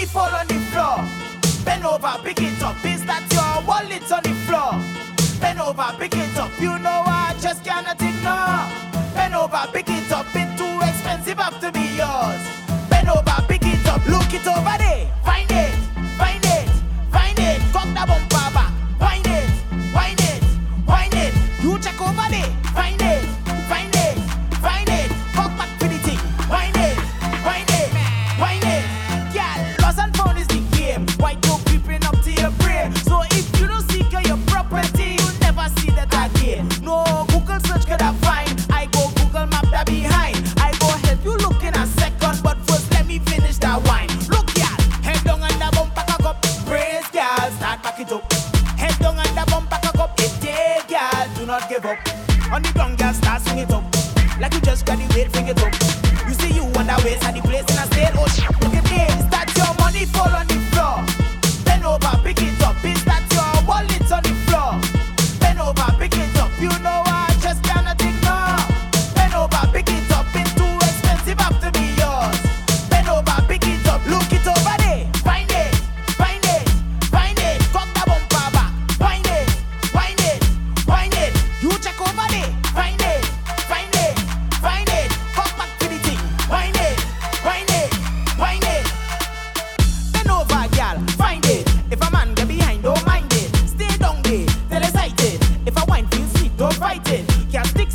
money fall on the floor. Bend over, pick it up. Is that your wallet on the floor? Bend over, pick it up. You know I just cannot ignore. Bend over, pick it up. give up. On the ground, girl, start swing it up. Like you just graduated, bring it up. You see you on that way, at the place in a state. Oh, shit.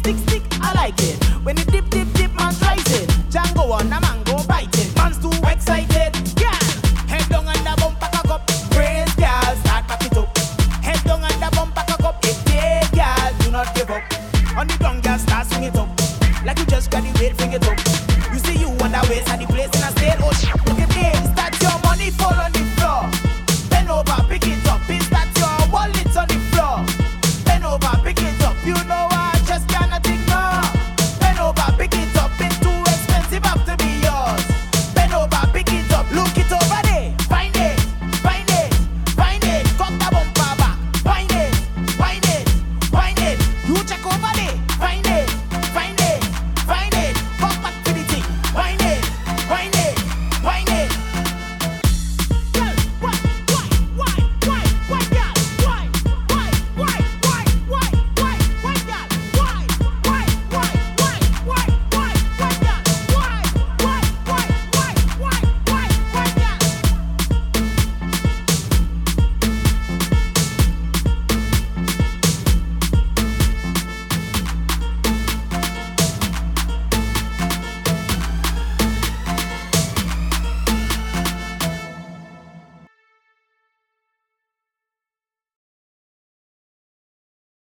stick, stick, I like it. When you dip, dip, dip, man tries it. Django on a mango biting. Man's too excited. Yeah. Head down and the bump back up. Praise girl, start back it up. Head down and the bump back up. If they girl, do not give up. On the ground, girl, start swing it up. Like you just graduated, bring it up. You see you on the waist and the place and I state. Oh, shit.